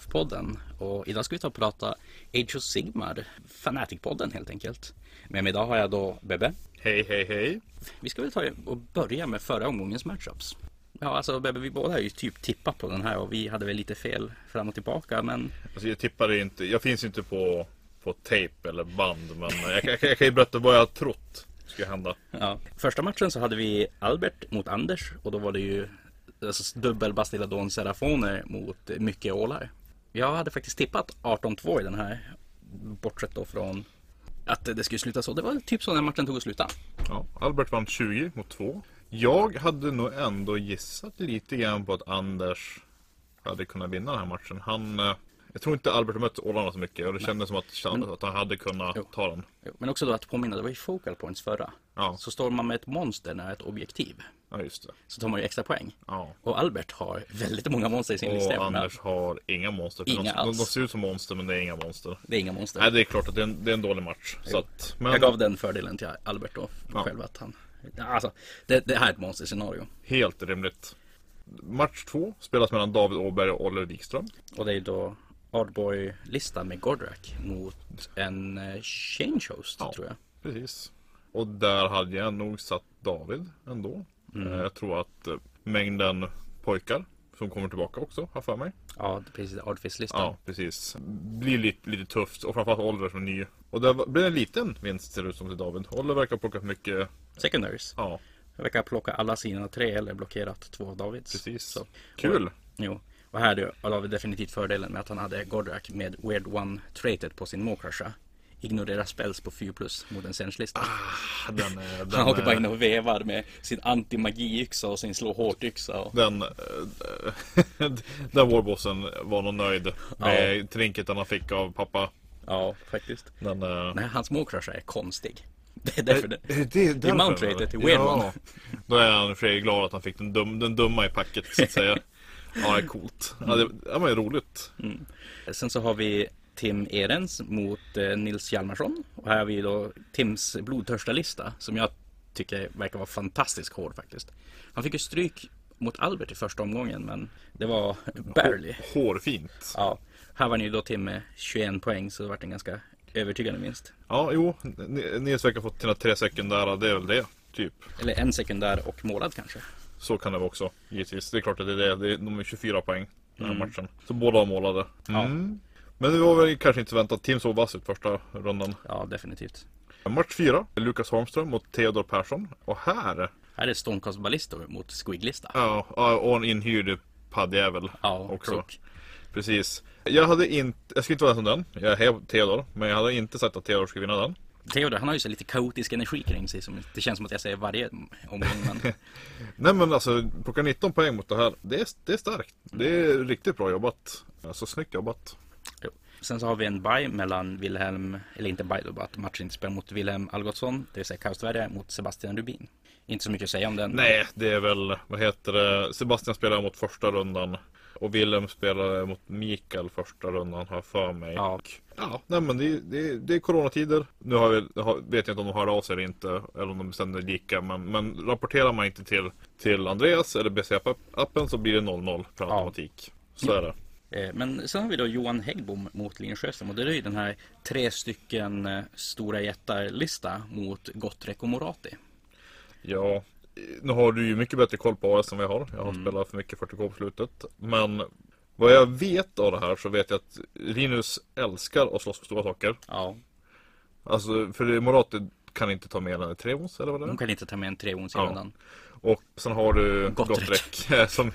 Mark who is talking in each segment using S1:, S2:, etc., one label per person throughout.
S1: Xenomorph-podden och idag ska vi ta och prata Age of Sigmar, Fanatic-podden helt enkelt. Med mig idag har jag då Bebbe.
S2: Hej, hej, hej.
S1: Vi ska väl ta och börja med förra omgångens matchups. Ja, alltså Bebbe, vi båda har ju typ tippat på den här och vi hade väl lite fel fram och tillbaka, men
S2: Alltså jag tippade inte, jag finns inte på, på tape eller band men jag, jag, jag kan ju berätta vad jag har trott skulle hända.
S1: ja. Första matchen så hade vi Albert mot Anders och då var det ju alltså, dubbel Bastiladon Serafoner mot mycket ålar. Jag hade faktiskt tippat 18-2 i den här, bortsett då från att det skulle sluta så. Det var typ så när matchen tog att sluta.
S2: Ja, Albert vann 20 mot 2. Jag hade nog ändå gissat lite grann på att Anders hade kunnat vinna den här matchen. Han, eh, jag tror inte Albert har mött Ålarna så mycket och det kändes som att, att han hade kunnat
S1: Jo.
S2: ta den.
S1: Jo, Men också då att påminna, det var ju focal points förra.
S2: Ja.
S1: Så står man med ett monster nära ett objektiv
S2: Ja, just det.
S1: så tar man ju extra poäng.
S2: Ja.
S1: Och Albert har väldigt många monster i sin lista.
S2: Och Anders har inga monster.
S1: Inga
S2: de,
S1: alls.
S2: de ser ut som monster men det är inga monster.
S1: Det är inga monster.
S2: Nej, det är klart att det är en, det är en dålig match. Så att, men
S1: Jag gav den fördelen till Albert då.
S2: Ja.
S1: Själv att han... Alltså, det, det här är ett monsterscenario.
S2: helt rimligt. Match två spelas mellan David Åberg och Oliver Wikström.
S1: Och det är då Ardboy-lista med Gordrak mot en eh, Change Host
S2: Ja.
S1: tror jag.
S2: Precis. Och där hade jag nog satt David ändå.
S1: Mm.
S2: Eh, Jag tror att eh, mängden pojkar som kommer tillbaka också, har för mig.
S1: Ja, precis. Ardfist-listan.
S2: Ja, precis. Blir lite, lite tufft och framförallt Oliver som är ny. Och det blir en liten vinst ser det ut som till David. Oliver verkar ha plockat mycket,
S1: Secondaries.
S2: ja
S1: Jag verkar plocka alla sina tre eller blockerat två av Davids.
S2: precis.
S1: Så.
S2: Kul!
S1: Jo. Och här är har David definitivt fördelen med att han hade Gordrak med Weird One traitet på sin Mokrasha. Ignorera spells på 4 plus mot en senslista.
S2: Ah, Den, är- den,
S1: Han åker bara in och vevar med sin anti-magi-yxa och sin slå hårt-yxa. Och...
S2: Den, eh, den warbossen var nog nöjd med trinketen han fick av pappa.
S1: Ja, faktiskt.
S2: Den, eh,
S1: Nej, hans Mokrasha är konstig. Det är därför det.
S2: det, det,
S1: Det är mount rated till weird one.
S2: Då är han för glad att han fick den, dum, den dumma i packet så att säga. Ja, det är coolt. Ja, det, det var ju roligt.
S1: Sen så har vi Tim Ehrens mot eh, Nils Hjalmarsson. Och här har vi då Tims blodtörstarlista som jag tycker verkar vara fantastiskt hård faktiskt. Han fick ju stryk mot Albert i första omgången men det var barely.
S2: Hårfint.
S1: Ja, här var ni då Tim med 21 poäng så det vart en ganska övertygande vinst.
S2: Ja, jo. Nils verkar ha fått sina tre sekundära, det är väl det. Typ.
S1: Eller en sekundär och målad kanske.
S2: Så kan det vara också, givetvis. Det är klart att det är det. de är 24 poäng den här matchen. Så båda var målade.
S1: Ja.
S2: Men det var väl kanske inte väntat. Tim såg vass ut första rundan.
S1: Ja, definitivt.
S2: Match 4. Lukas Holmström mot Theodor Persson. Och här,
S1: Här är Stormcast Ballistor mot Squiglista.
S2: ja, och en inhyrd paddjävel
S1: Ja,
S2: också.
S1: klok.
S2: Precis. Jag hade inte, jag skulle inte vara som den. Jag är Theodor. Men jag hade inte sagt att Theodor skulle vinna den.
S1: Theodor, han har ju så lite kaotisk energi kring sig. Som, det känns som att jag säger varje omgång. Men
S2: Nej men alltså, plocka 19 poäng mot det här. Det är, det är starkt. Det är riktigt bra jobbat. Alltså snyggt jobbat.
S1: Jo. Sen så har vi en bye mellan Wilhelm, eller inte bye då, bara att matchen inte spelar mot Wilhelm Algotsson, det vill säga Kaos-Sverige, mot Sebastian Rubin. Inte så mycket att säga om den.
S2: Nej, det är väl, vad heter det, Sebastian spelar mot första rundan. Och Willem spelade mot Mikael första rundan har jag för mig.
S1: Ja.
S2: Ja, nej men det, det, det är coronatider. Nu har vi, vet jag inte om de hörde av sig eller inte. Eller om de bestämde lika. Men, men rapporterar man inte till, till Andreas eller BC-appen så blir det 0-0 för
S1: Ja.
S2: automatik. Så är det.
S1: Eh, Men sen har vi då Johan Häggbom mot Linus Sjöström och det är ju den här tre stycken eh, stora jättar-lista mot Gottrek och Morati.
S2: Ja, nu har du ju mycket bättre koll på AS än vad jag har. Jag har
S1: Mm.
S2: spelat för mycket 40K på slutet. Men vad jag vet av det här så vet jag att Linus älskar att slåss för stora saker.
S1: Ja,
S2: Alltså, för Morati kan inte ta mer än tre ons eller vad det
S1: de
S2: är.
S1: kan inte ta med en tre ons i
S2: Ja.
S1: rundan.
S2: Och sen har du
S1: Gottrek.
S2: Gottrek som,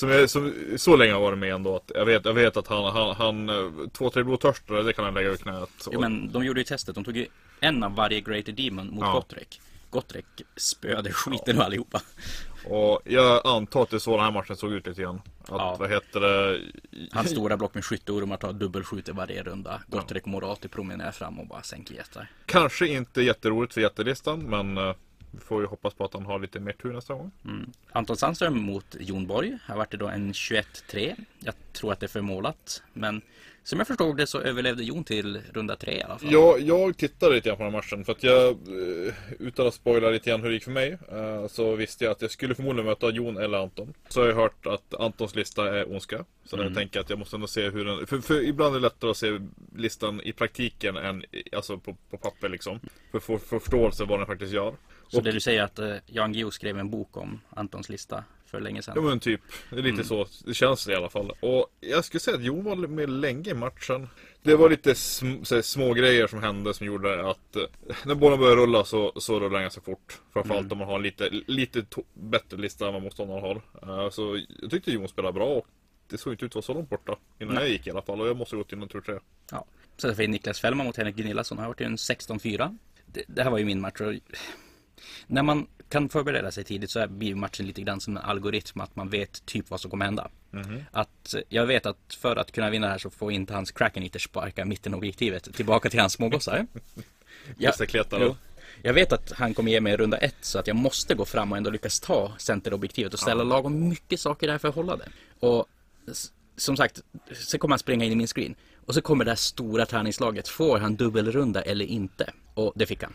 S2: som, är, som så länge har varit med ändå att jag vet, jag vet att han, han, han eh, två, tre blodtörstare, det kan han lägga över knät.
S1: Jo,
S2: Och-
S1: men de gjorde ju testet, de tog ju en av varje Greater Demon mot
S2: Ja.
S1: Gottrek. Gottrek spöade skiten ur allihopa.
S2: Och jag antar att det är så den här matchen såg ut lite grann. Att,
S1: Ja.
S2: vad heter det?
S1: Hans stora block med skytteormar tar dubbelskjuter varje runda. Gottrek och Morati promenerar fram och bara sänker jättar.
S2: Kanske inte jätteroligt för jättelistan, men eh, vi får ju hoppas på att han har lite mer tur nästa gång.
S1: Mm. Anton Sandström mot Jon Borg. Här vart det då en 21-3. Jag tror att det är för målat. Men som jag förstod det så överlevde Jon till runda tre i alla fall.
S2: Ja, jag tittade lite grann på den här matchen för att jag, eh, utan att spoila lite grann hur det gick för mig, eh, så visste jag att jag skulle förmodligen möta Jon eller Anton. Så har jag hört att Antons lista är ondska. Så
S1: Mm.
S2: jag tänker att jag måste ändå se hur den, för, för ibland är det lättare att se listan i praktiken än alltså på, på papper liksom. För att få för förståelse vad den faktiskt gör.
S1: Så
S2: Och-
S1: det du säger att eh, Jan Guillou skrev en bok om Antons lista för länge sedan.
S2: Ja men typ, det är lite
S1: Mm.
S2: så, det känns det i alla fall. Och jag skulle säga att Jon var med länge i matchen. Det var lite sm så här, små grejer som hände som gjorde att eh, när bollen började rulla så, så rullade den ganska fort. Framförallt
S1: Mm.
S2: om man har en lite, lite bättre lista än vad motståndaren har. Eh, så jag tyckte Jon spelade bra och det såg inte ut att vara så långt borta innan
S1: Nej.
S2: jag gick i alla fall. Och jag måste gått in och tur tre.
S1: Ja. Sen fick Niklas Fällman mot Henrik Gunillasson. Det har varit en 16-4. Det, det här var ju min match. Och när man kan förbereda sig tidigt så blir matchen lite grann som en algoritm. Att man vet typ vad som kommer hända.
S2: Mhm.
S1: Att eh, jag vet att för att kunna vinna det här så får inte hans Kraken Eater sparka mittenobjektivet tillbaka till hans smågossar. Ja,
S2: Mr. Kletar.
S1: jo. Jag vet att han kommer ge mig runda ett så att jag måste gå fram och ändå lyckas ta centerobjektivet och ställa
S2: Ja.
S1: lagom mycket saker där för att hålla det. Och som sagt, så kommer han springa in i min screen. Och så kommer det här stora tärningslaget. Får han dubbelrunda eller inte? Och det fick han.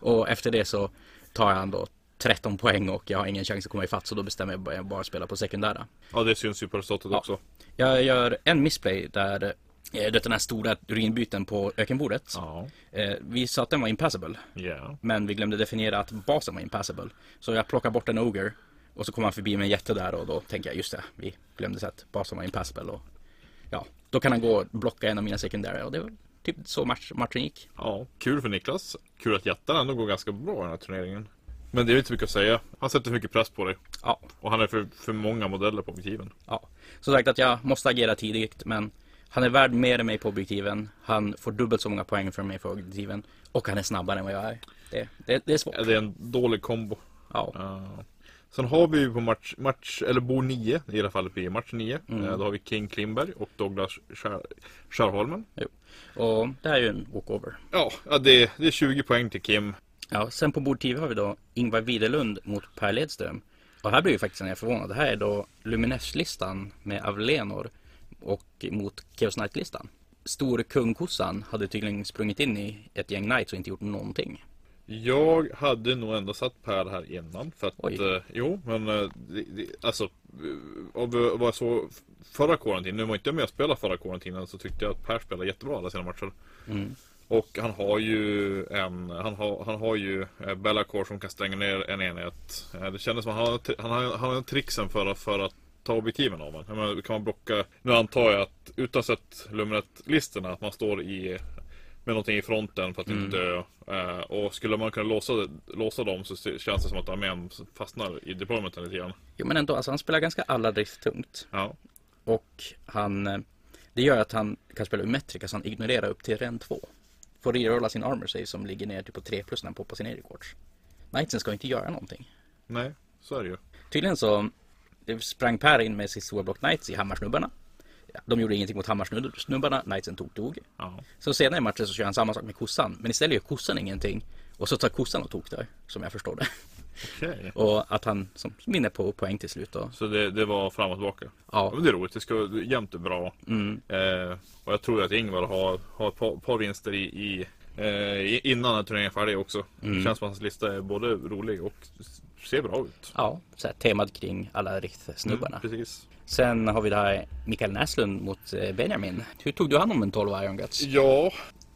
S1: Och efter det så tar han då 13 poäng och jag har ingen chans att komma ifatt så då bestämmer jag bara, bara spela på sekundära.
S2: Ja det syns ju på resultatet
S1: Ja.
S2: också.
S1: Jag gör en missplay där eh, det är den här stora urinbyten på ökenbordet.
S2: Ja.
S1: Eh, vi sa att den var impassable.
S2: Ja.
S1: Men vi glömde definiera att basen var impassable. Så jag plockar bort en Ogre. Och så kommer han förbi med en jätte där och då tänker jag just det. Vi glömde säga att basen var impassable. Och, ja, då kan han gå och blocka en av mina sekundärer. Och det typ så match, matchen gick.
S2: Ja, kul för Niklas. Kul att jättarna ändå går ganska bra i den här turneringen. Men det är inte mycket att säga. Han sätter för mycket press på dig.
S1: Ja,
S2: Och han är för, för många modeller på objektiven.
S1: ja. Som sagt att jag måste agera tidigt. Men han är värd mer än mig på objektiven. Han får dubbelt så många poäng från mig på objektiven. Och han är snabbare än vad jag är. Det, det, det är svårt.
S2: Ja, Det är en dålig kombo.
S1: Ja.
S2: Uh, sen har vi ju på match, match, eller bord 9, i alla fall blir match 9.
S1: Mm.
S2: Eh, då har vi King Klimberg och Douglas Skär- Skärholmen.
S1: Och det här är ju en walkover.
S2: Ja, ja det, det är 20 poäng till Kim.
S1: Ja, sen på bord 10 har vi då Ingvar Widerlund mot Per Ledström. Och här blir ju faktiskt jag förvånad. Det här är då Luminess-listan med Avlenor och mot Chaos Knight-listan. Stor kungkossan hade tydligen sprungit in i ett gäng Knights och inte gjort någonting.
S2: Jag hade nog ändå satt Per här innan. För att, eh, jo, men eh, det, det, alltså, av vad jag såg förra quarantinen, nu var inte jag med och spelade förra quarantinen, så tyckte jag att Per spelade jättebra alla sina matcher.
S1: Mm.
S2: Och han har ju en, han har, han har ju eh, Bellacore som kan stänga ner en enhet. Eh, Det kändes som att han har, han har, han har tricksen för att, för att ta objektiven av en. Jag menar, kan man blocka, nu antar jag att utan sett Lumnet-listorna, att man står i med någonting i fronten för att
S1: Mm.
S2: inte dö. Eh, och skulle man kunna låsa, låsa dem så känns det som att armén fastnar i deploymenten lite grann.
S1: Jo men ändå, alltså han spelar ganska alla drifttungt.
S2: Ja.
S1: Och han, eh, det gör att han kan spela Umetrika så han ignorerar upp till ren 2. Får rerolla sin armor save som ligger ner typ på 3 plus när han poppar sin Eric Knightsen ska inte göra någonting.
S2: Nej, så är det ju.
S1: Tydligen så sprang Per in med sitt stora block Knights i Hammarsnubbarna. De gjorde ingenting mot Hammarsnubbarna, Knightsen tog tog.
S2: Ja.
S1: Så senare i matchen så kör han samma sak med kossan. Men istället gör kossan ingenting. Och så tar kossan och tog där, som jag förstår det.
S2: Okej.
S1: Och att han som vinner på poäng till slut då.
S2: Så det, det var fram och tillbaka. Ja, men det är roligt. Det ska jämnt är bra.
S1: mm,
S2: Eh, och jag tror att Ingvar har, har ett par, par vinster i, i eh, innan turneringen är färdig också.
S1: Mm.
S2: Det känns som att hans lista är både rolig och ser bra ut.
S1: ja så här, temad kring alla riktsnubbarna.
S2: Mm, precis.
S1: Sen har vi där Mikael Näslund mot eh, Benjamin. Hur tog du hand om en 12 Iron Guts?
S2: Ja,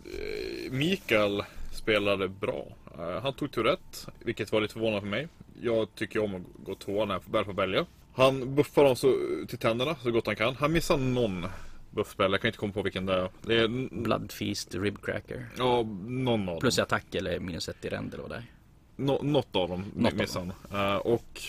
S2: eh, Mikael spelade bra. Eh, han tog rätt, vilket var lite förvånande för mig. Jag tycker om att gå tvåa när jag väl får välja. Han buffar dem så, till tänderna så gott han kan. Han missar någon buffspel, jag kan inte komma på vilken det är. Det är n-
S1: Blood Feast, Ribcracker.
S2: ja, någon av
S1: Plus
S2: dem.
S1: i attack eller minus ett i rend eller vad det är.
S2: Nå, något av dem
S1: Något
S2: missar han. Eh, och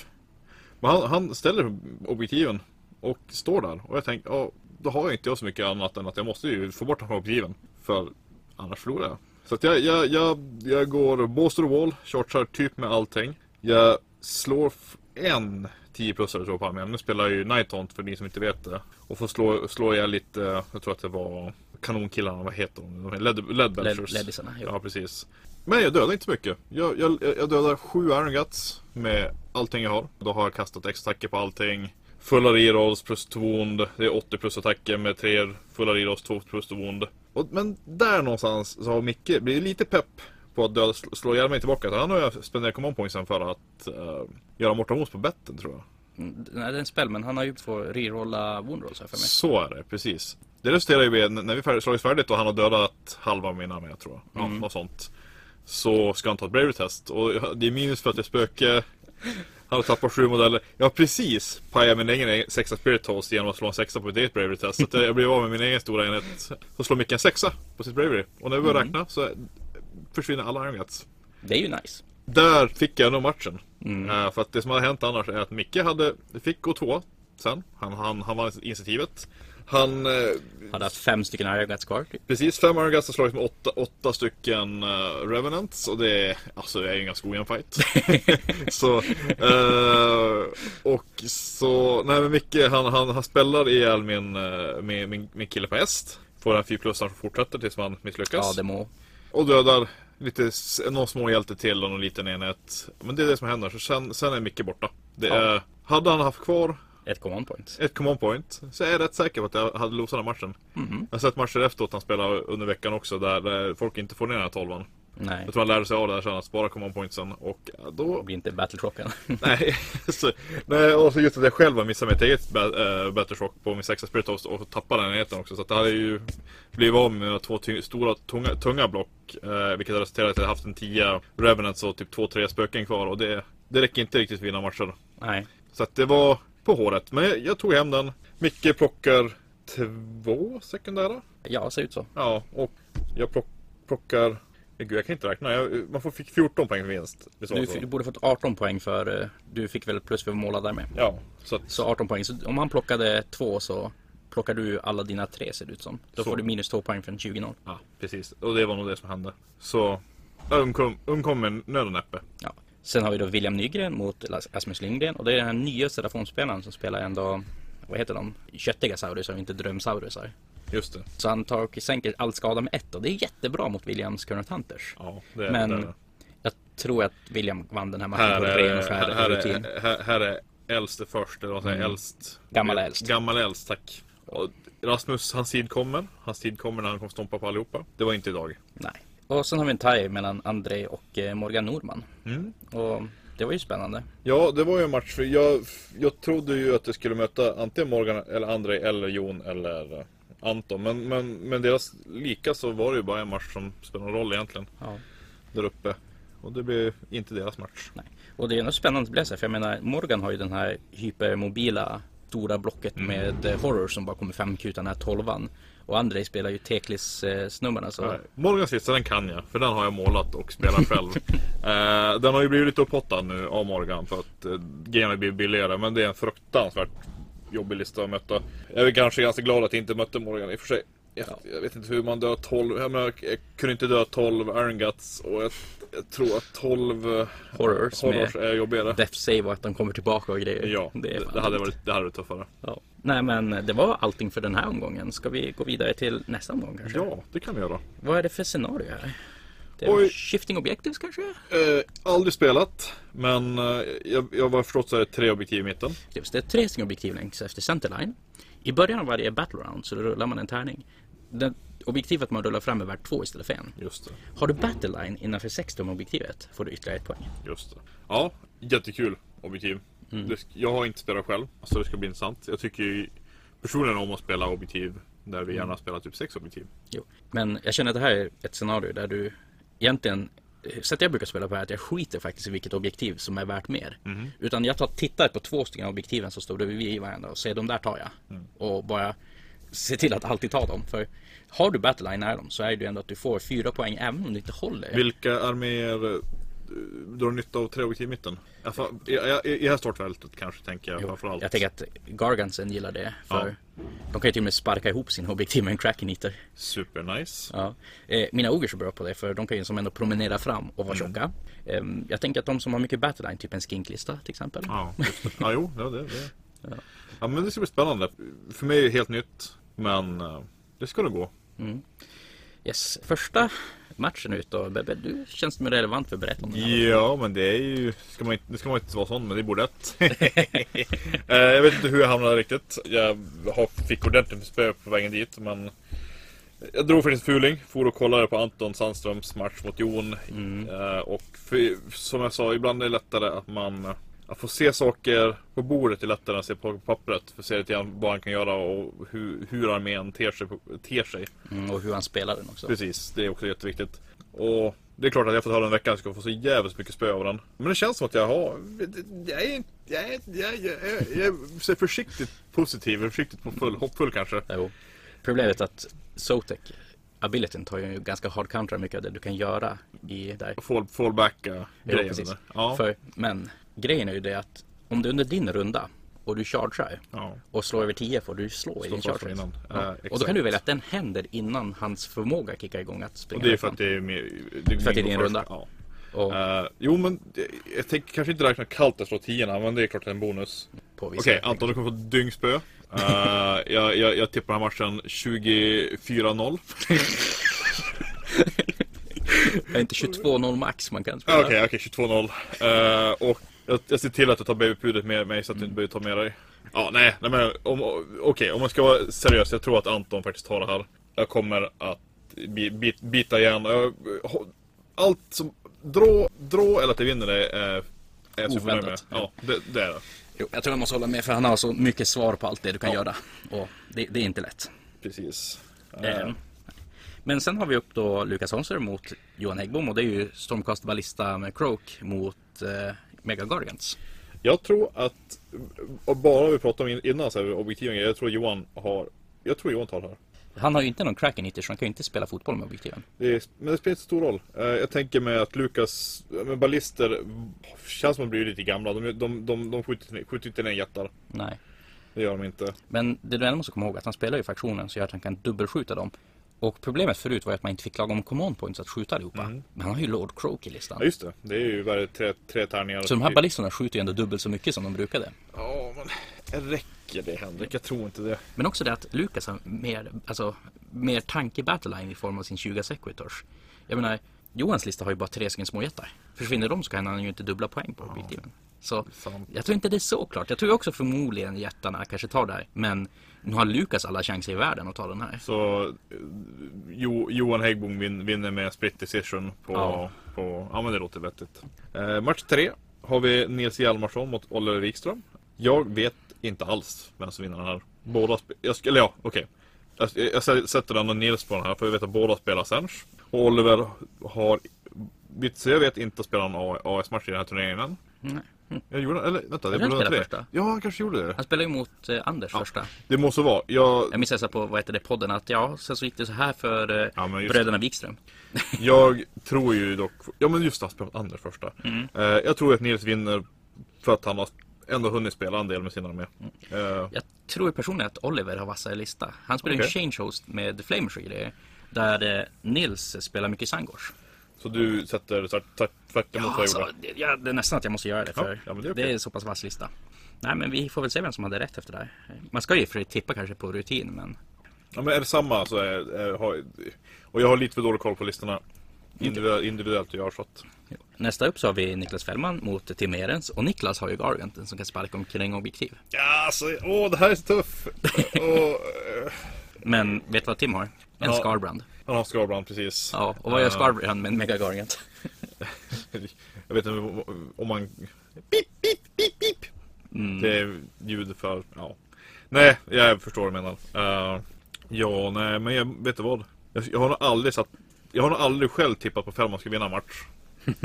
S2: men han, han ställer objektiven och står där. Och jag tänkte, ja, då har jag inte jag så mycket annat än att jag måste ju få bort de här objektiven. För annars förlorar jag. Så att jag, jag, jag, jag går the wall, chargear typ med allting. Jag slår en 10 plussare tror jag på armén. Nu spelar jag ju Nighthaunt för ni som inte vet det. Och får slå, slå jag lite, jag tror att det var kanonkillarna, vad heter de? Led, Leadbelchers.
S1: Jo.
S2: Ja, precis. Men jag dödar inte så mycket. Jag, jag, jag dödar sju Iron Guts med allting jag har. Då har jag kastat X-attacker på allting. Fulla rerolls plus två wound. Det är 80 plus attacker med tre fulla rerolls, två plus två. Och, men där någonstans så har Micke blivit lite pepp på att döda, slå ihjäl mig tillbaka. Så han har ju spenderat command pointsen för att uh, göra Mortal på betten tror jag.
S1: Mm, Nej, det är en spel, men han har ju fått rerolla wound rolls här för mig.
S2: Så är det, precis. Det resulterar ju i, när vi slagits färdigt och han har dödat halva mina med tror jag. Ja,
S1: Mm.
S2: något sånt. Så ska han ta ett bravery test. Och det är minus för att det är spöke. Han har tappat sju modeller. Jag har precis pajat min egen sexa spirit toast genom att slå en sexa på mitt eget bravery test. Så jag blev av med min egen stora enhet. Så slår Micke en sexa på sitt bravery. Och när vi börjar räkna så försvinner alla iron guts.
S1: Det är ju nice.
S2: Där fick jag nog matchen.
S1: Mm.
S2: Eh, för att det som hade hänt annars är att Micke hade, fick gå två sen. Han, han, han vann initiativet. Han eh,
S1: Hade haft fem stycken Iron Guts kvar. typ.
S2: Precis, fem Iron Guts har slagits med åtta, åtta stycken uh, Revenants och det är, alltså det är ju en ganska ojämn fight. så, eh, och så, nej men Micke han, han, han spelar ihjäl min, eh, min, min, min kille på häst. Får en 4 plus som fortsätter tills man misslyckas.
S1: Ja, det må.
S2: Och dödar lite, någon små hjälte till och någon liten enhet. Men det är det som händer, så sen, sen är Micke borta. Det
S1: Ja.
S2: är, hade han haft kvar
S1: Ett command point.
S2: ett command point så är jag rätt säker på att jag hade losat den här matchen.
S1: Mhm.
S2: Jag har sett matcher efteråt han spelar under veckan också där, där folk inte får ner den här tolvan.
S1: Nej,
S2: Jag tror han lärde sig av det där sen att spara command pointsen och
S1: det
S2: då...
S1: blir inte battletrocken.
S2: nej, så, nej, och så just att jag själv har missat mitt eget ba- äh, Battleshock på min sexa Spirit Host och tappade den enheten också. Så att det hade ju blivit av med mina två stora tunga, tunga block. Eh, vilket har resulterat i att jag haft en 10 Revenants och typ 2-3 spöken kvar och det, det räcker inte riktigt för att vinna matcher.
S1: Nej.
S2: Så att det var på håret. Men jag, jag tog hem den. Micke plockar två sekundära.
S1: Ja, ser ut så.
S2: Ja, och jag plock, plockar... Gud, jag kan inte räkna. Jag, man får, fick 14 poäng för vinst.
S1: Du, du borde fått 18 poäng för, eh, du fick väl plus för måla där med.
S2: Ja, så att,
S1: Så 18 poäng. Så om han plockade två så plockar du alla dina tre ser det ut som. Då
S2: Så.
S1: får du minus två poäng för en 20-0.
S2: ja, precis. Och det var nog det som hände. Så, undkom, undkom med nöd och näppe.
S1: Ja. Sen har vi då William Nygren mot Asmus Lindgren och det är den här nya telefonspelaren som spelar ändå, vad heter de, köttiga saurusar och inte drömsaurusar.
S2: Just det.
S1: Så han tar och sänker all skada med ett och det är jättebra mot Williams Current Hunters.
S2: Ja, det är
S1: Men
S2: det. är
S1: jag tror att William vann den här matchen
S2: Här
S1: på ren och
S2: är,
S1: skär
S2: här,
S1: rutin.
S2: är, här, här är äldste först, eller vad säger
S1: Mm.
S2: äldst.
S1: Gammal äldst.
S2: Gammal äldst, tack. Och Rasmus, hans tid kommer. Hans tid kommer när han kommer stompa på allihopa. Det var inte idag.
S1: Nej. Och sen har vi en tie mellan André och eh, Morgan Norman.
S2: Mm.
S1: Och det var ju spännande.
S2: Ja, det var ju en match. För jag, jag trodde ju att det skulle möta antingen Morgan eller André eller Jon eller eh, Anton. Men, men, men deras lika så var det ju bara en match som spelade någon roll egentligen.
S1: Ja.
S2: Där uppe. Och det blev inte deras match.
S1: Nej. Och det är ändå spännande att läsa för jag menar Morgan har ju den här hypermobila stora blocket
S2: Mm.
S1: med eh, horror som bara kommer femkuta den här tolvan. Och André spelar ju Teklis eh, snubbarna så
S2: Nej. Morgans sista den kan jag. För den har jag målat och spelar själv. eh, den har ju blivit lite upphottad nu av Morgan. För att eh, grejerna blir billigare. Men det är en fruktansvärt jobbig lista att möta. Jag är kanske ganska glad att jag inte mötte Morgan i och för sig. Jag,
S1: Ja.
S2: jag vet inte hur man dör 12. Jag, menar, jag kunde inte dö 12 Iron Guts. Och jag, jag tror att 12 eh,
S1: Horrors
S2: horrors är jobbigare.
S1: Death save och att de kommer tillbaka och grejer.
S2: Ja,
S1: det,
S2: det, hade varit, det hade varit tuffare.
S1: Ja. Nej men det var allting för den här omgången. Ska vi gå vidare till nästa omgång kanske?
S2: Ja, det kan vi göra.
S1: Vad är det för scenario här?
S2: Oj.
S1: shifting objectives kanske?
S2: Eh, aldrig spelat. Men eh, jag, jag var förstått så är det tre objektiv i mitten.
S1: Just det är tre stycken objektiv längs efter centerline. I början av varje battle round så rullar man en tärning. Det objektivet man rullar fram är värt två istället för en.
S2: Just det.
S1: Har du battle line innanför 6 tum objektivet får du ytterligare ett poäng.
S2: Just det. Ja, jättekul objektiv.
S1: Mm.
S2: Det, jag har inte spelat själv, så det ska bli intressant. Jag tycker ju personligen om att spela objektiv där vi gärna spelar typ sex objektiv.
S1: Jo. Men jag känner att det här är ett scenario där du egentligen Sättet jag brukar spela på är att jag skiter faktiskt i vilket objektiv som är värt mer. Utan jag tar, tittar på två stycken objektiven som står bredvid varandra och säger de där tar jag. Och bara se till att alltid ta dem. För har du battleline nära dem så är det ju ändå att du får fyra poäng även om du inte håller.
S2: Vilka arméer eh, drar nytta av tre objektiv i mitten? I, det här startfältet kanske tänker jag
S1: Jo,
S2: framförallt.
S1: Jag tänker att Gargansen gillar det. För de kan ju till och med sparka ihop sina objektiv med en Kraken Eater.
S2: Supernice.
S1: Ja. Eh, mina ogers är bra på det för de kan ju som ändå promenera fram och vara
S2: Mm.
S1: tjocka. Eh, jag tänker att de som har mycket battleline, typ en skinklista till exempel.
S2: Ja, ja jo, ja, det, det. Ja. men det ska bli spännande. För mig är det helt nytt. Men eh, det nog gå.
S1: Yes. Första matchen ut och Bebbe, du känns som relevant för att berätta om den här.
S2: Ja, men det är ju... Ska man, inte- ska man inte vara sån, men det borde rätt. Eh, jag vet inte hur jag hamnade riktigt. Jag fick ordentligt med spö på vägen dit, men... Jag drog faktiskt fuling, for och kollade på Anton Sandströms match mot Jon. Eh, och för, som jag sa, ibland är det lättare att man... Att få se saker på bordet är lättare än att se på pappret. För att se lite grann vad han kan göra och hur, hur armén ter sig. Ter sig.
S1: Mm, och hur han spelar den också.
S2: Precis, det är också jätteviktigt. Och det är klart att jag fått höra en vecka att jag ska få så jävligt mycket spö av den. Men det känns som att jag har... Jag är, jag är, jag är, jag är, jag är så försiktigt positiv, försiktigt på full, hoppfull kanske.
S1: Jo. Problemet är att Zotek abilityn tar ju ganska hard counter mycket av det du kan göra i där.
S2: Fall, fallbacka
S1: Jo,
S2: grejen.
S1: precis.
S2: eller? Ja.
S1: För, men grejen är ju det att om du under din runda och du chargear
S2: ja.
S1: och slår över 10 får du slå i
S2: Slå
S1: din
S2: först
S1: charge.
S2: innan.
S1: Ja. Och då kan du välja att den händer innan hans förmåga kickar igång att springa
S2: Och det är för att det är mer... Det
S1: För att det är din runda.
S2: Ja.
S1: Och
S2: Eh, jo men jag tänker kanske inte räkna kallt att slå 10 men det är klart är en bonus. Okej
S1: vissa
S2: Anton du kommer få dyngspö. Eh, jag, jag, jag tippar den här matchen 24-0.
S1: Det är inte 22-0 max man kan spela.
S2: Okej, okej, 22-0. Eh, och jag, jag ser till att jag tar babypudret med mig så att du inte behöver ta med dig. Ja, nej, nej men om, okej, om man ska vara seriös. Jag tror att Anton faktiskt tar det här. Jag kommer att bi, bit, bita igen. Allt som... Drå, drå eller att jag vinner det är, är jag supernöjd med. Ja, det, det är det.
S1: Jo, jag tror jag måste hålla med för han har så mycket svar på allt det du kan
S2: Ja.
S1: göra. Och det, det är inte lätt.
S2: Precis.
S1: Eh, Men sen har vi upp då Lukas Honser mot Johan Häggbom och det är ju Stormcast Ballista med Croak mot eh, Mega Guardians.
S2: Jag tror att, bara vi pratade om in- innan så här, objektiva grejer, jag tror Johan har, jag tror Johan tar det här.
S1: Han har ju inte någon crack in så han kan ju inte spela fotboll med objektiven.
S2: Det men det spelar inte så stor roll. Eh, jag tänker mig att Lukas, men ballister känns som att de blir lite gamla. De, de, de, de skjuter, inte- skjuter inte ner jättar.
S1: Nej.
S2: Det gör de inte.
S1: Men det du ändå måste komma ihåg att han spelar ju faktionen så gör att han kan dubbelskjuta dem. Och problemet förut var att man inte fick lagom command points att skjuta allihopa. Men han har ju Lord Croak i listan.
S2: Ja just det, det är ju bara tre, tre tärningar.
S1: Så de här ballisterna skjuter ju ändå dubbelt så mycket som de brukade.
S2: Ja men räcker det Henrik? Jag tror inte det.
S1: Men också det att Lukas har mer, alltså, mer tanke battleline i form av sin 20 sequitors. Jag menar, Johans lista har ju bara tre stycken småjättar. Försvinner de så kan han ju inte dubbla poäng på objektiven. Så
S2: Sant.
S1: jag tror inte det är så klart. Jag tror också förmodligen jättarna kanske tar det här. Men nu har Lukas alla chanser i världen att ta den här.
S2: Så eh, jo, Johan Häggbom vin, vinner med split decision på,
S1: Ja.
S2: på, ja men det låter vettigt. Eh, match tre har vi Nils Hjalmarsson mot Oliver Wikström. Jag vet inte alls vem som vinner den här. Båda, jag eller ja, okej. Jag, jag sä- sätter den och Nils på den här för jag vet att båda spelar Sench. Och Oliver har, så jag vet inte spelar en AS-match i den här turneringen än.
S1: Nej.
S2: Jag gjorde, eller vänta, det
S1: Har han
S2: tre.
S1: första?
S2: Ja, han kanske gjorde det.
S1: Han spelar ju mot eh, Anders första.
S2: Det måste vara. Jag,
S1: Jag minns på, vad heter det, podden att ja, sen så gick det så här för eh,
S2: Ja,
S1: bröderna Wikström.
S2: Jag tror ju dock, ja men just det, han spelat Anders första.
S1: Mm.
S2: Eh, jag tror att Nils vinner för att han har ändå hunnit spela en del med sina med.
S1: Mm.
S2: Eh,
S1: Jag tror personligen att Oliver har vassare lista. Han spelar
S2: Okej.
S1: en change host med grejer. Där eh, Nils spelar mycket Sangors.
S2: Så du sätter tvärt, tvärt, tvärt emot
S1: Ja,
S2: vad jag
S1: alltså,
S2: gjorde?
S1: det, ja, det är nästan att jag måste göra det för
S2: ja, det är okej.
S1: är så pass vass lista. Nej men vi får väl se vem som hade rätt efter det här. Man ska ju för tippa kanske på rutin men
S2: Ja men är det samma så är, är, har, och jag har lite för dålig koll på listorna. Individuellt, individuellt att göra så att.
S1: Nästa upp så har vi Niklas Fällman mot Tim Ehrens och Niklas har ju Garganten som kan sparka omkring objektiv.
S2: Ja alltså, åh det här är så tuff. och, eh,
S1: Men vet du vad Tim har? En
S2: Ja.
S1: Scarbrand.
S2: Han har Scarbrand precis.
S1: Ja, och vad gör
S2: Eh,
S1: Scarbrand med en Mega Gargant?
S2: Jag vet inte om man... Pip, pip, pip, pip.
S1: Mm.
S2: Det är ljud för... Ja. Nej, jag förstår vad du menar. Eh, ja, nej, men jag vet du vad? Jag, jag har nog aldrig satt... Jag har nog aldrig själv tippat på Fällman ska vinna en match.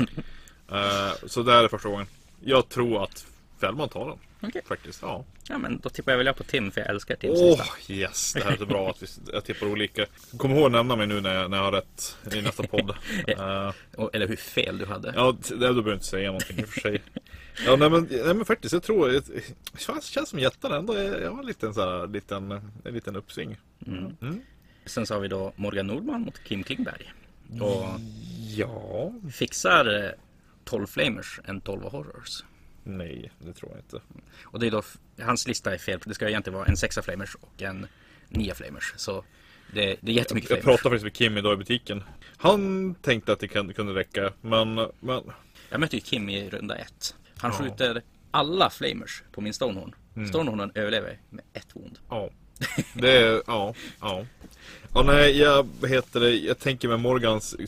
S2: Eh, så det här är första gången. Jag tror att Fällman tar den.
S1: Okej.
S2: Faktiskt, ja.
S1: Ja men då tippar jag väl på Tim för jag älskar Tims
S2: Åh,
S1: lista.
S2: yes! Det här är så bra att vi, jag tippar olika. Kom ihåg att nämna mig nu när jag, när jag har rätt i nästa podd. Eh,
S1: Och- Eller hur fel du hade.
S2: Ja, det då behöver jag inte säga någonting i och för sig. Ja, nej men, nej, men faktiskt, jag tror... Det känns, känns som jättarna ändå är, jag har en liten, så här, liten, en liten uppsving. Mm.
S1: Sen så har vi då Morgan Nordman mot Kim Klingberg. Och
S2: Ja.
S1: fixar eh, 12 Flamers en 12 Horrors.
S2: Nej, det tror jag inte.
S1: Och det är då, hans lista är fel. Det ska egentligen vara en 6 Flamers och en 9 Flamers. Så Det, det är jättemycket
S2: Jag
S1: flamers.
S2: pratade faktiskt med Kim idag i butiken. Han tänkte att det kunde räcka, men, men
S1: Jag mötte ju Kim i runda ett. Han
S2: Ja.
S1: skjuter alla flamers på min Stonehorn.
S2: Mm.
S1: Stonehornen överlever med ett wound.
S2: ja. Det är, ja, ja. Ja, nej, jag, heter det, jag tänker med Morgans eh,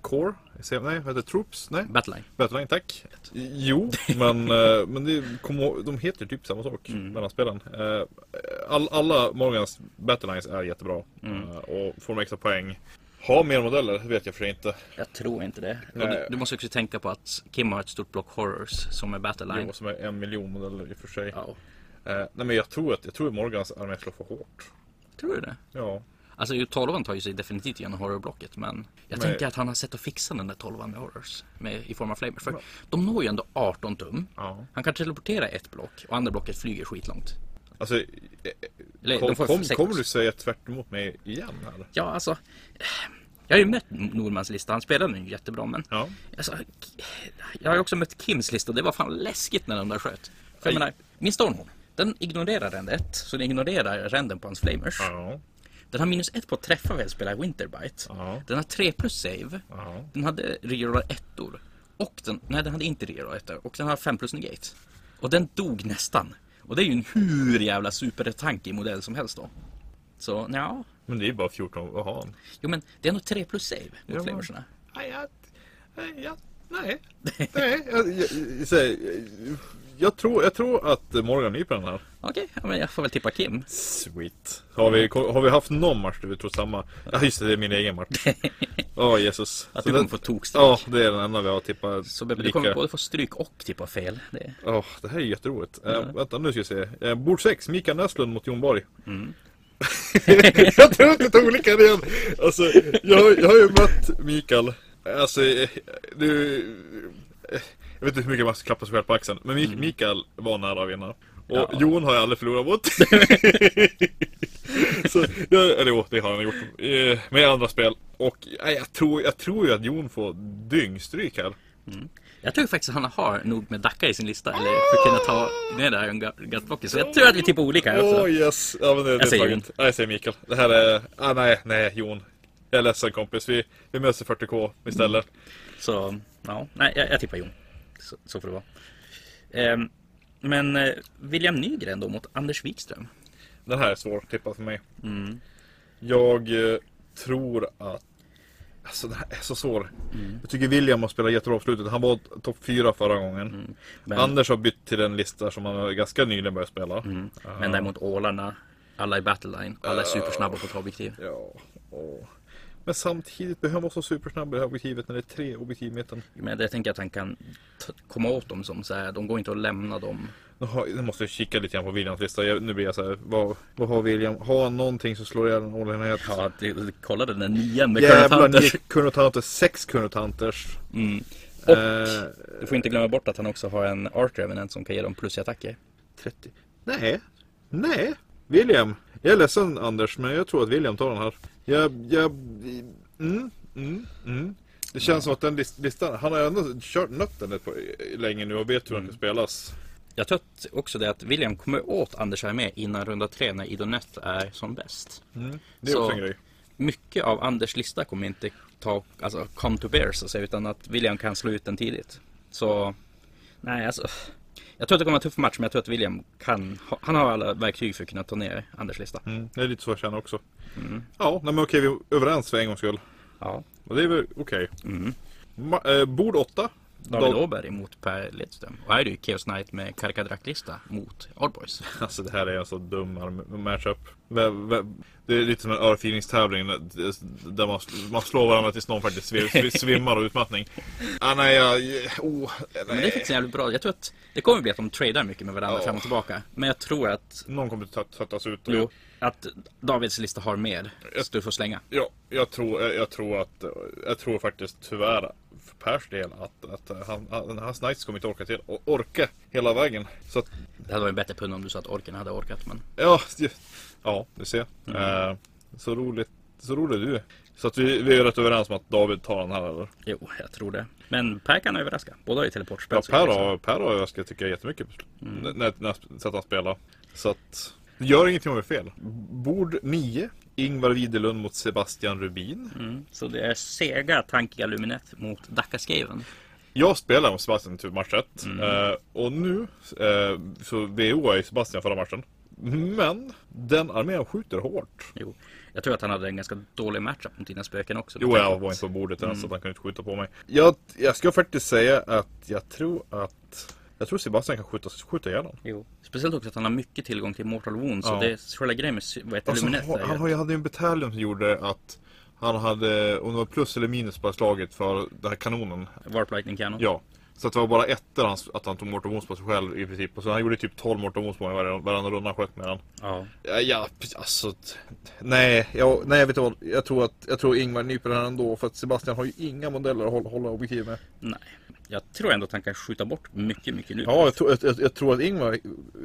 S2: Core? Säger- Nej, vad heter? Troops? Nej,
S1: Battleline.
S2: Battleline, tack. Jo, men, eh, men det, kom, de heter typ samma sak
S1: Mm.
S2: mellan spelen. Eh, All, alla Morgans Battlelines är jättebra.
S1: Mm.
S2: Eh, Och får de extra poäng. Ha mer modeller, vet jag för inte.
S1: Jag tror inte det. Du, du måste också tänka på att Kim har ett stort block horrors som är Battleline.
S2: Jo, som är en miljon modeller i och för sig. Eh, nej men jag tror att, jag tror att Morgans armé slår för hårt.
S1: Tror du det?
S2: Ja.
S1: Alltså 12 tar ju sig definitivt igenom horrorblocket men jag
S2: Men-
S1: tänker att han har sett att fixa den där 12 med horrors med, i form av flamers. För
S2: Men-
S1: de når ju ändå 18 tum.
S2: ja.
S1: Han kan teleportera ett block och andra blocket flyger skitlångt.
S2: Alltså, eh,
S1: Eller,
S2: kom, kom, kommer du säga tvärt emot mig igen här?
S1: Ja, alltså. Jag har ju mött Nordmans lista. Han spelade den jättebra men
S2: Ja.
S1: alltså, jag har ju också mött Kims lista det var fan läskigt när den där sköt. För jag
S2: Aj.
S1: menar, min Stonehorn. Den ignorerar rendet, så den ignorerar renden på hans flamers.
S2: Ja.
S1: Den har minus ett på att träffa väl spela Winterbite.
S2: Ja.
S1: Den har 3 plus save.
S2: Ja.
S1: Den hade reroll ettor. Och den, nej den hade inte reroll ettor. Och den har 5 plus negate. Och den dog nästan. Och det är ju en hur jävla supertankig modell som helst då. Så ja.
S2: Men det är ju bara 14, vad har han?
S1: Jo men det är nog 3 plus save mot
S2: Ja.
S1: flamersarna.
S2: Nej, jag, nej, jag, nej. nej jag, jag, jag, säger, jag, tror, jag tror att Morgan nyper den här.
S1: Okej, ja, men jag får väl tippa Kim.
S2: Sweet. Har vi, har vi haft någon match där vi tror samma? Ja just det, det är min egen match. Åh Jesus.
S1: Att
S2: Så
S1: du
S2: den-
S1: kommer få tokstryk.
S2: Ja, det är den enda vi har tippat
S1: Så du
S2: lika.
S1: kommer både få stryk och tippa fel. Det.
S2: Åh, det här är jätteroligt. Eh, vänta, nu ska vi se. Eh, bord 6, Mikael Näslund mot Jon Borg.
S1: Mm.
S2: jag tror att vi tar olika igen. Alltså, jag, jag har ju mött Mikael. Alltså, eh, du... eh, Jag vet inte hur mycket man ska klappa sig själv på axeln. Men Mik- Mikael var nära att vinna. Och
S1: Ja.
S2: Jon har jag aldrig förlorat mot. Så, ja, eller jo, det har han gjort. Eh, Med andra spel. Och nej, jag, tror, jag tror ju att Jon får dyngstryk här.
S1: Jag tror faktiskt att han har nog med Dacca i sin lista. Eller för att kunna ta med det här Gatblocket. Så jag tror att vi tippar olika här också.
S2: yes, ja men det, det är
S1: säger
S2: taget. Nej, jag säger Mikael. Det här är, ah, nej, nej Jon. Jag är ledsen kompis, vi, vi möts i 40K istället.
S1: Så ja, nej jag, jag tippar Jon. Så, så får det vara. Ehm, men eh, William Nygren då mot Anders Wikström.
S2: Den här är svår tippad för mig.
S1: Mm.
S2: Jag eh, tror att Alltså den här är så svår.
S1: Mm.
S2: Jag tycker William har spelat jättebra på slutet. Han var topp 4 förra gången.
S1: Mm. Men,
S2: Anders har bytt till en lista som han ganska nyligen börjat spela.
S1: mm, men däremot Ålarna, alla i Battleline, alla är supersnabba på att ta objektiv.
S2: Ja, åh. Men samtidigt behöver han vara så supersnabb i det här objektivet när det är tre objektiv i mitten.
S1: Men jag tänker att han kan komma åt dem som så här, de går inte att lämna dem.
S2: Har- Nu måste jag kika lite grann på Williams lista. Jag, nu blir jag så här, vad, vad har William? Har han någonting som slår ihjäl en all-enhet?
S1: Ja, det, kolla den där nian med
S2: Jävlar,
S1: Hunters,
S2: sex Current Hunters.
S1: Mm. Och
S2: Eh,
S1: du får inte glömma bort att han också har en Art Revenant som kan ge dem plus i attacker.
S2: 30. Nej, nej. William. Jag är ledsen Anders, men jag tror att William tar den här. Jag, jag, mm, mm, mm. Det känns som att den lis- listan, han har ändå kört nött den ett par- länge nu och vet hur den ska spelas.
S1: Jag tror också det att William kommer åt Anders med innan runda tre när Idonett är som bäst.
S2: Mm. Det är
S1: Så-
S2: också en grej.
S1: Mycket av Anders lista kommer inte ta, alltså come to bear så att säga, utan att William kan slå ut den tidigt. Så, nej alltså. Jag tror att det kommer vara en tuff match, men jag tror att William kan, ha- han har alla verktyg för att kunna ta ner Anders lista.
S2: Mm. Det är lite så jag känner också.
S1: Mm.
S2: Ja, nej, men okej, vi är överens för en gångs skull.
S1: Ja.
S2: Och det är väl okej.
S1: Mm.
S2: Ma- eh, bord 8.
S1: David Åberg mot Per Ledström. Och här är det ju Chaos Knight med Karkadrak-lista mot Oddboys.
S2: Alltså det här är en så dum matchup. Det är lite som en örfilningstävling där man, man slår varandra tills någon faktiskt svi- svi- svimmar av utmattning. Ah, nej, jag... Oh,
S1: Men det är
S2: nej.
S1: faktiskt jävligt bra. Jag tror att det kommer bli att de tradar mycket med varandra
S2: Ja.
S1: fram och tillbaka. Men jag tror att,
S2: Någon kommer tröttas ut.
S1: Jo, att Davids lista har mer. Så du får slänga.
S2: Ja, jag tror, jag, jag tror att, jag tror faktiskt tyvärr för Pers del att, att han, han, hans Knights kommer inte orka till, och orka hela vägen. Så att,
S1: Det hade varit bättre pund om du sa att orken hade orkat. Men
S2: ja, det- ja, du ser. Eh, så roligt, så rolig du. Så att vi, vi är rätt överens om att David tar den här eller?
S1: jo, jag tror det. Men Per kan överraska. Båda har ju teleportspel.
S2: Ja, Per
S1: det
S2: har, Per har jag ska tycka jättemycket när, när, när sätt han spelar. Så att det gör ingenting om det är fel. Bord 9. Ingvar Widerlund mot Sebastian Rubin.
S1: Mm. Så det är Sega Tankiga Luminet mot Dackaskaven.
S2: Jag spelar mot Sebastian till match 1.
S1: Mm.
S2: Eh, och nu eh, så VO är Sebastian förra matchen. Men den armén skjuter hårt.
S1: Jo. Jag tror att han hade en ganska dålig matchup mot dina spöken också.
S2: Jo, jag var inte på bordet än så att han kan inte skjuta på mig. Jag, jag ska faktiskt säga att jag tror att jag tror Sebastian kan skjuta, skjuta ihjäl honom.
S1: Jo. Speciellt också att han har mycket tillgång till Mortal Wounds.
S2: Ja.
S1: Så det själva grejen med vad heter
S2: Alltså,
S1: Luminet.
S2: han, han hade ju en bataljon som gjorde att han hade, om det var plus eller minus på slaget för den här kanonen.
S1: Warp Lightning Cannon.
S2: Ja. Så att det var bara ettor hans, att han tog Wounds på sig själv i princip. Och så han gjorde typ 12 Mortal Wounds på varannan runda han sköt med den.
S1: ja.
S2: Ja, ja alltså. Nej, jag, nej, jag vet vad. Jag tror att jag tror Ingvar nyper den ändå. För att Sebastian har ju inga modeller att hålla, hålla objektiv med.
S1: Nej. Jag tror ändå att han kan skjuta bort mycket, mycket nu.
S2: Ja, jag tror, jag, jag, tror att Ingvar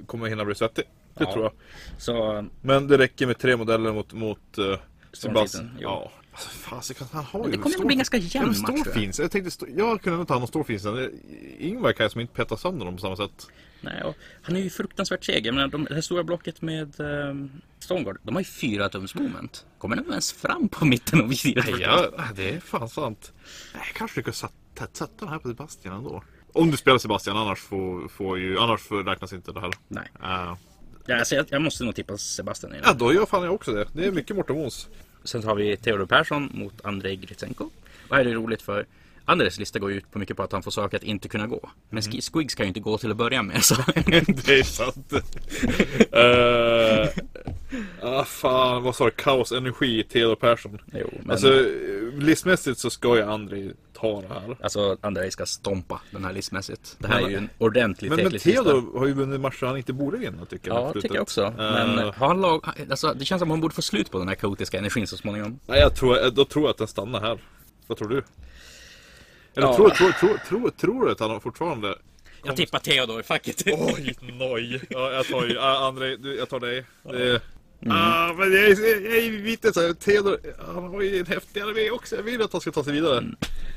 S2: kommer hinna bli svettig. Det
S1: Ja.
S2: tror jag.
S1: Så
S2: Men det räcker med tre modeller mot, mot uh, Sebastian.
S1: Stormfisen, jo.
S2: Ja. Alltså, fasiken, han har ju
S1: det kommer nog bli ganska jämn
S2: Ja,
S1: match, jag.
S2: Jag tänkte, jag kunde nog ta hand om Storfinsen. Ingvar kan jag som inte peta sönder dem på samma sätt.
S1: Nej, och han är ju fruktansvärt seg. Jag menar, de, det här stora blocket med um, Stonegard, de har ju fyra tums moment. Kommer de ens fram på mitten av visiret?
S2: Ja, det är fan sant. Nej, kanske du kan sätta, sätta den här på Sebastian ändå. Om du spelar Sebastian, annars får, får ju, annars får, räknas inte det här.
S1: Nej.
S2: Uh,
S1: Ja, alltså, jag, jag måste nog tippa Sebastian
S2: ja, då gör fan jag också det. Det är mycket Morten Wons.
S1: Sen har vi Theodor Persson mot Andrei Gritsenko. Och här är det roligt för Andres lista går ju ut på mycket på att han får saker att inte kunna gå. Men mm. Squigs kan ju inte gå till att börja med. Så.
S2: det är sant. uh, ah, fan, vad sa du? Kaos, energi, Theodor Persson.
S1: Jo, men
S2: Alltså,
S1: alltså,
S2: listmässigt så ska ju Andrei ta det här.
S1: alltså Andrei ska stompa den här listmässigt. Det här
S2: Men-
S1: är ju en ordentlig
S2: Men, men. Theodor har ju vunnit matcher han inte borde vinna tycker jag.
S1: Ja, tycker jag också. Men
S2: Eh,
S1: har han lag... Alltså, det känns som att man borde få slut på den här kaotiska energin så småningom.
S2: Nej, jag tror, då tror jag att den stannar här. Vad tror du? Eller
S1: Ja.
S2: tror, tror, tror, tror, tror du att han har fortfarande...
S1: Jag tippar Theodor, fuck it.
S2: Oj, noj. Ja, jag tar ju, André, jag tar dig. Det, Ah, men jag, är- jag är lite såhär, Theodor, han har ju en häftig armé också. Jag vill att han ska ta sig vidare.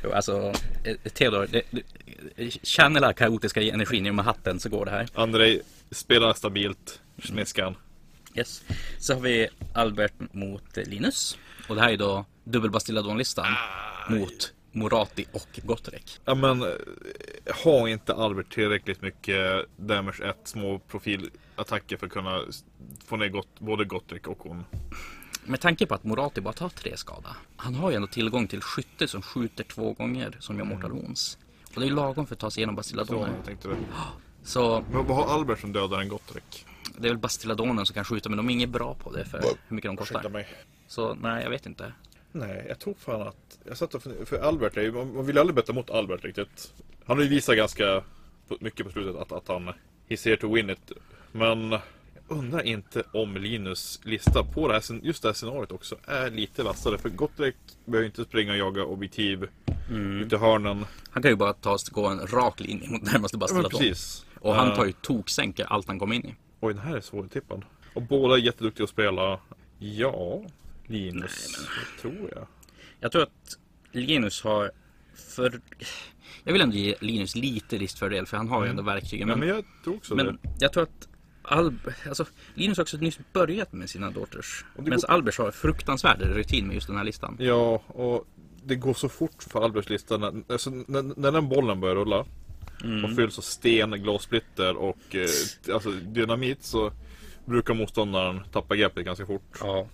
S1: Jo, alltså, eh, Theodor, det, det, channela kaotiska energin genom hatten så går det här.
S2: André, spelar stabilt. Smiskan.
S1: Yes. Så har vi Albert mot Linus. Och det här är då dubbelbastilladonlistan mot Morati och Gottrek.
S2: Ja men, eh, har inte Albert tillräckligt mycket damage 1 små profilattacker för att kunna få ner gott, både Gottrick och hon?
S1: Med tanke på att Morati bara tar tre skada. Han har ju ändå tillgång till skytte som skjuter två gånger som gör Mortal Wounds. Och det är ju lagom för att ta sig igenom
S2: Så
S1: Bastilladonen.
S2: jag tänkte det.
S1: Så
S2: Men vad har Albert som dödar en Gottrick?
S1: det är väl Bastilladonen som kan skjuta men de är inget bra på det för hur mycket de kostar. Så nej, jag vet inte.
S2: Nej, jag tror fan att... Jag satt och för Albert är ju, man vill aldrig betta mot Albert riktigt. Han har ju visat ganska mycket på slutet att, att han he's here to win it. Men jag undrar inte om Linus lista på det här, just det här scenariot också är lite vassare. För Gottrek behöver inte springa och jaga objektiv ut i hörnen.
S1: Han kan ju bara ta, gå en rak linje mot närmaste Bastilladon.
S2: precis.
S1: Och han
S2: Eh,
S1: tar ju toksänker allt han kommer in i.
S2: Oj, den här är svårtippad. Och båda är jätteduktiga att spela. Ja, Linus, det tror jag.
S1: Jag tror att Linus har för... Jag vill ändå ge Linus lite riskfördel för han har ju ändå verktygen.
S2: Ja,
S1: Men,
S2: men jag tror också
S1: men
S2: det.
S1: jag tror att Alb... alltså, Linus har också nyss börjat med sina daughters. Medan
S2: går-
S1: Albers har fruktansvärd rutin med just den här listan.
S2: Ja, och det går så fort för Alberts lista. När, alltså, när, när den bollen börjar rulla
S1: Mm.
S2: och fylls av sten, glassplitter och eh, alltså, dynamit så brukar motståndaren tappa greppet ganska fort.
S1: Ja.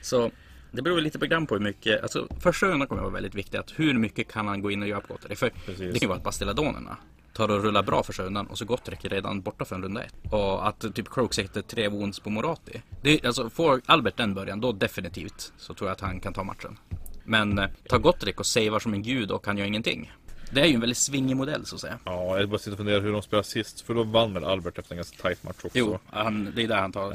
S1: Så det beror lite på grann på hur mycket, alltså första rundan kommer vara väldigt viktigt. Att hur mycket kan han gå in och göra på Gottrek? För
S2: Precis.
S1: det kan ju vara att Bastilladonerna tar och rullar bra första rundan och så Gottrek är redan borta för en runda ett. Och att typ Croak sätter tre wounds på Morati. Det, alltså får Albert den början, då definitivt så tror jag att han kan ta matchen. Men eh, tar Gottrek och savar som en gud och han gör ingenting. Det är ju en väldigt svingig modell så att säga.
S2: Ja, jag bara sitter och funderar hur de spelar sist. För då vann väl Albert efter en ganska tight match också.
S1: Jo, han, det är där han tar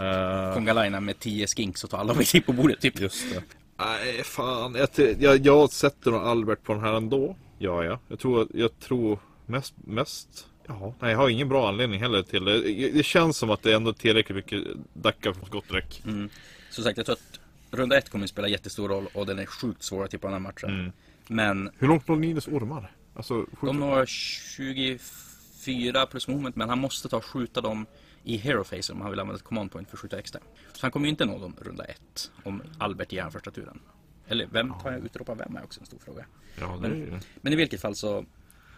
S2: Eh,
S1: Konga med 10 skinks och tar alla objektiv på bordet typ.
S2: Just det. Nej, fan. Jag, jag, jag sätter nog Albert på den här ändå. Ja, ja. Jag tror, jag tror mest, mest... Ja, nej, jag har ingen bra anledning heller till det. Det känns som att det är ändå tillräckligt mycket dackar från skotträck.
S1: Mm. Som sagt, jag tror att runda ett kommer att spela jättestor roll och den är sjukt svår att tippa den här matchen.
S2: Mm.
S1: Men
S2: Hur långt når Linus ormar? Alltså,
S1: de når 24 plus moment men han måste ta och skjuta dem i Hero Phase om han vill använda ett command point för att skjuta extra. Så han kommer ju inte nå dem runda ett om Albert ger han första turen. Eller vem tar jag utropar vem är också en stor fråga.
S2: Ja, det är ju...
S1: Men i vilket fall så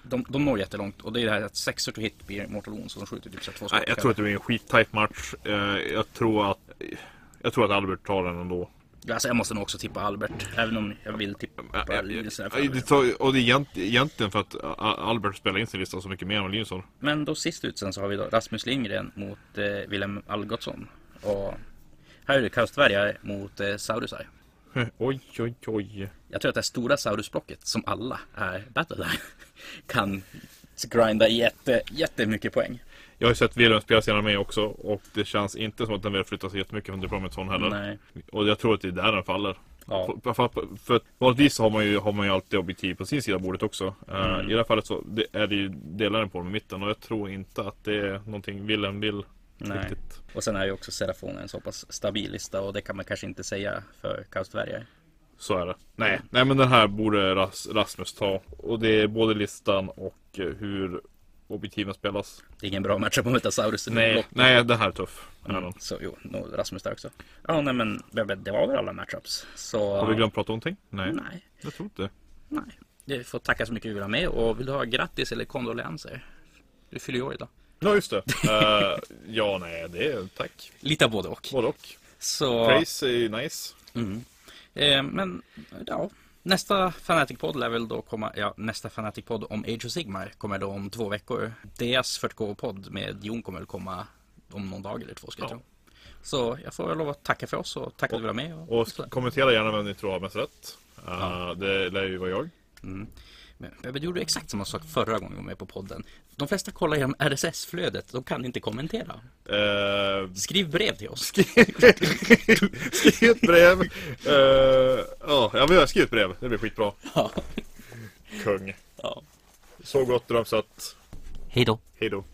S1: de, de når jättelångt och det är det här att sexor to hit blir Mortal Wounds så de skjuter typ så två skott.
S2: Jag tror att det blir en skittajt match. Eh, Jag tror att jag tror att Albert tar den ändå.
S1: Alltså jag måste nog också tippa Albert. Även om jag vill tippa Linus.
S2: Ja, tar- Och det är egent- egentligen för att Albert spelar in sin lista så mycket mer än Linusson.
S1: Men då sist ut sen så har vi då Rasmus Lindgren mot eh, Willem Algotsson. Och här är det Kaustverja mot eh, Saurusar.
S2: Oj, oj, oj.
S1: Jag tror att det stora Saurusblocket som alla är Battleline kan grinda jätte, jättemycket poäng.
S2: Jag har ju sett Wilhelm spela senare med också och det känns inte som att den vill flytta sig jättemycket från Diplomaton heller.
S1: Nej.
S2: Och jag tror att det är där den faller.
S1: Ja.
S2: För, för, för, vanligtvis har man, ju, har man ju alltid objektiv på sin sida av bordet också. Eh,
S1: Mm.
S2: I det här fallet så det, är det ju delaren på dem i mitten och jag tror inte att det är någonting Wilhelm vill
S1: Nej.
S2: riktigt.
S1: Och sen är ju också Serafon en så pass stabil lista och det kan man kanske inte säga för Kaustverja.
S2: Så är det. Nej, nej men den här borde Ras, Rasmus ta. Och det är både listan och eh, hur objektiven spelas.
S1: Det är ingen bra match att möta Saurus i
S2: Nej,
S1: block.
S2: nej det här är tuff.
S1: Mm. Så jo, Rasmus där också. Ja, nej men det var väl alla matchups. Så...
S2: Har vi glömt prata om någonting? Nej,
S1: Nej,
S2: jag tror inte.
S1: nej. Jag får tacka så mycket för att du vill ha med och vill du ha grattis eller kondolenser? Du fyller ju år idag.
S2: Ja, just det. Eh, ja, nej, det är tack.
S1: Lite både och.
S2: Både och.
S1: Så...
S2: Praise är nice.
S1: Mm. Eh, men ja, nästa Fanatic-podd lär väl då komma, ja nästa Fanatic-podd om Age of Sigmar kommer då om två veckor. Deras 40K-podd med Jon kommer väl komma om någon dag eller två ska jag
S2: Ja.
S1: tro. Så jag får väl lov att tacka för oss och tacka att du var med. Och,
S2: Och kommentera gärna vem ni tror har mest rätt. Eh,
S1: Ja.
S2: Det lär ju vara jag.
S1: Mm. Men Bebbe, du gjorde exakt samma sak förra gången vi var med på podden. De flesta kollar genom RSS-flödet, de kan inte kommentera.
S2: Eh,
S1: Skriv brev till oss.
S2: Skriv ett brev. Eh, Ja, jag vill skriva ett brev. Det blir skitbra.
S1: Ja.
S2: Kung.
S1: ja.
S2: Så gott drömsatt.
S1: Hej då.
S2: Hej då.